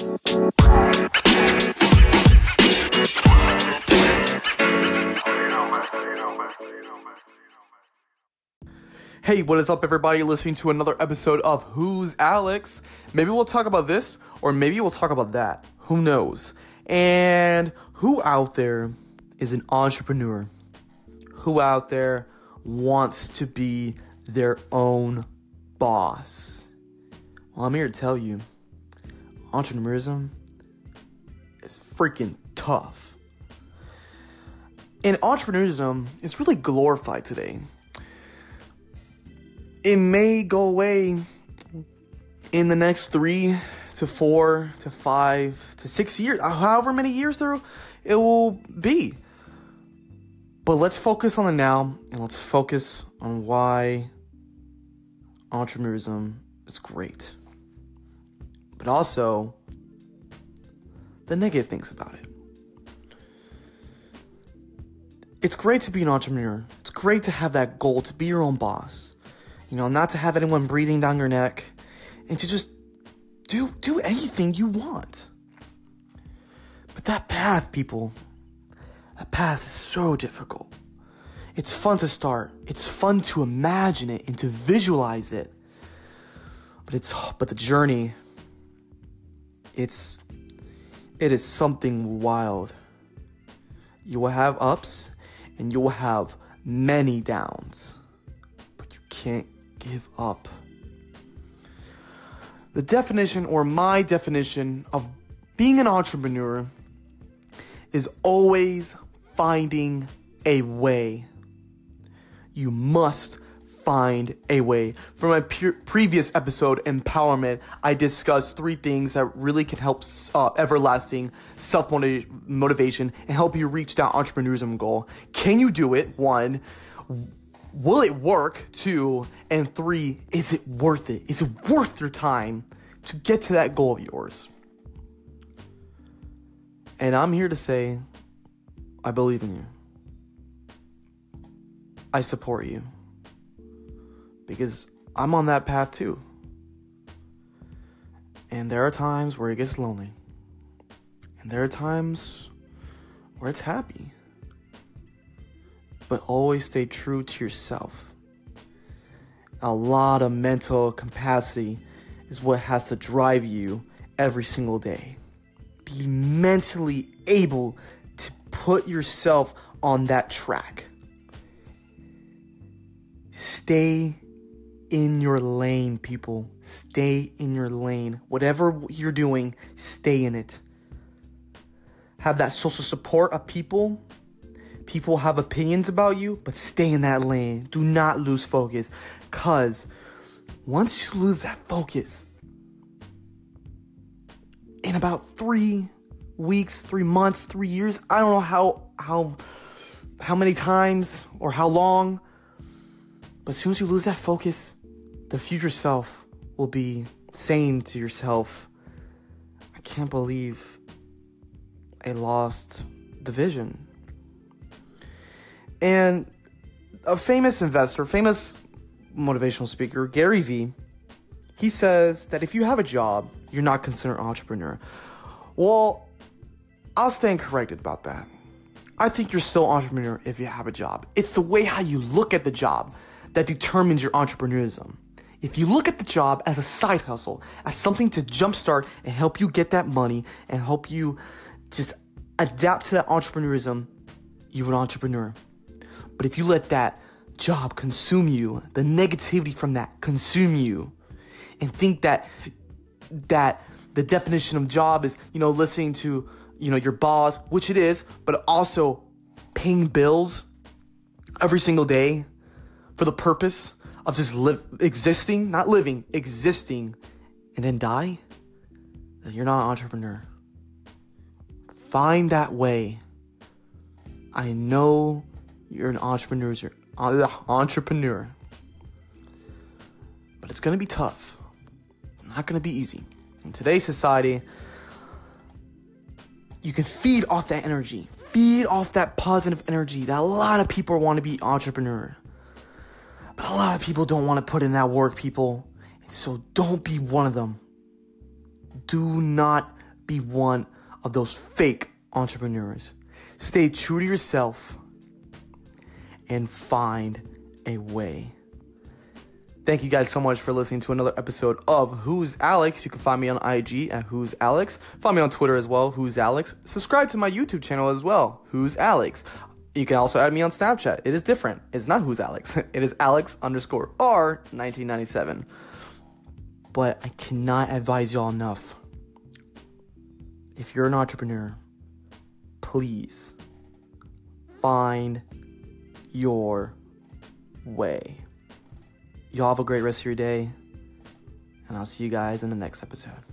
Hey, what is up, everybody? Listening to another episode of Who's Alex? Maybe we'll talk about this, or maybe we'll talk about that. Who knows? And who out there is an entrepreneur? Who out there wants to be their own boss? Well, I'm here to tell you entrepreneurism is freaking tough. And entrepreneurism is really glorified today it may go away in the next three to four to five to six years, uh, however many years there it will be. But let's focus on the now and let's focus on why entrepreneurism is great. But also the negative things about it. It's great to be an entrepreneur. It's great to have that goal to be your own boss you know, not to have anyone breathing down your neck, and to just do do anything you want. But that path, people, that path is so difficult. It's fun to start. It's fun to imagine it and to visualize it. But it's but the journey it's it is something wild. You will have ups and you will have many downs. But you can't give up. The definition, or my definition, of being an entrepreneur is always finding a way. You must find a way. For my pre- previous episode, Empowerment, I discussed three things that really can help uh, everlasting self motivation and help you reach that entrepreneurism goal. Can you do it? One will it work? Two, and three, is it worth it? Is it worth your time to get to that goal of yours? And I'm here to say, I believe in you. I support you. Because I'm on that path too. And there are times where it gets lonely. And there are times where it's happy but always stay true to yourself. A lot of mental capacity is what has to drive you every single day. Be mentally able to put yourself on that track. Stay in your lane, people. Stay in your lane. Whatever you're doing, stay in it. Have that social support of people People have opinions about you, but stay in that lane. Do not lose focus. Because once you lose that focus, in about three weeks, three months, three years, I don't know how how how many times or how long, but as soon as you lose that focus, the future self will be saying to yourself, I can't believe I lost the vision. And a famous investor, famous motivational speaker, Gary Vee, he says that if you have a job, you're not considered an entrepreneur. Well, I'll stand corrected about that. I think you're still entrepreneur if you have a job. It's the way how you look at the job that determines your entrepreneurism. If you look at the job as a side hustle, as something to jumpstart and help you get that money and help you just adapt to that entrepreneurism, you're an entrepreneur. But if you let that job consume you, the negativity from that consume you, and think that that the definition of job is, you know, listening to, you know, your boss, which it is, but also paying bills every single day for the purpose of just live existing, not living, existing, and then die, then you're not an entrepreneur. Find that way. I know you're an entrepreneur, uh, entrepreneur. But it's to be tough. Not to be easy. In today's society, you can feed off that energy, feed off that positive energy that a lot of people want to be entrepreneur. But a lot of people don't want to put in that work, people. And so don't be one of them. Do not be one of those fake entrepreneurs. Stay true to yourself and find a way. Thank you guys so much for listening to another episode of Who's Alex. You can find me on IG at Who's Alex. Find me on Twitter as well, Who's Alex. Subscribe to my YouTube channel as well, Who's Alex. You can also add me on Snapchat. It is different. It's not Who's Alex. It is Alex underscore R 1997. But I cannot advise y'all enough. If you're an entrepreneur, please find your way. Y'all have a great rest of your day, and I'll see you guys in the next episode.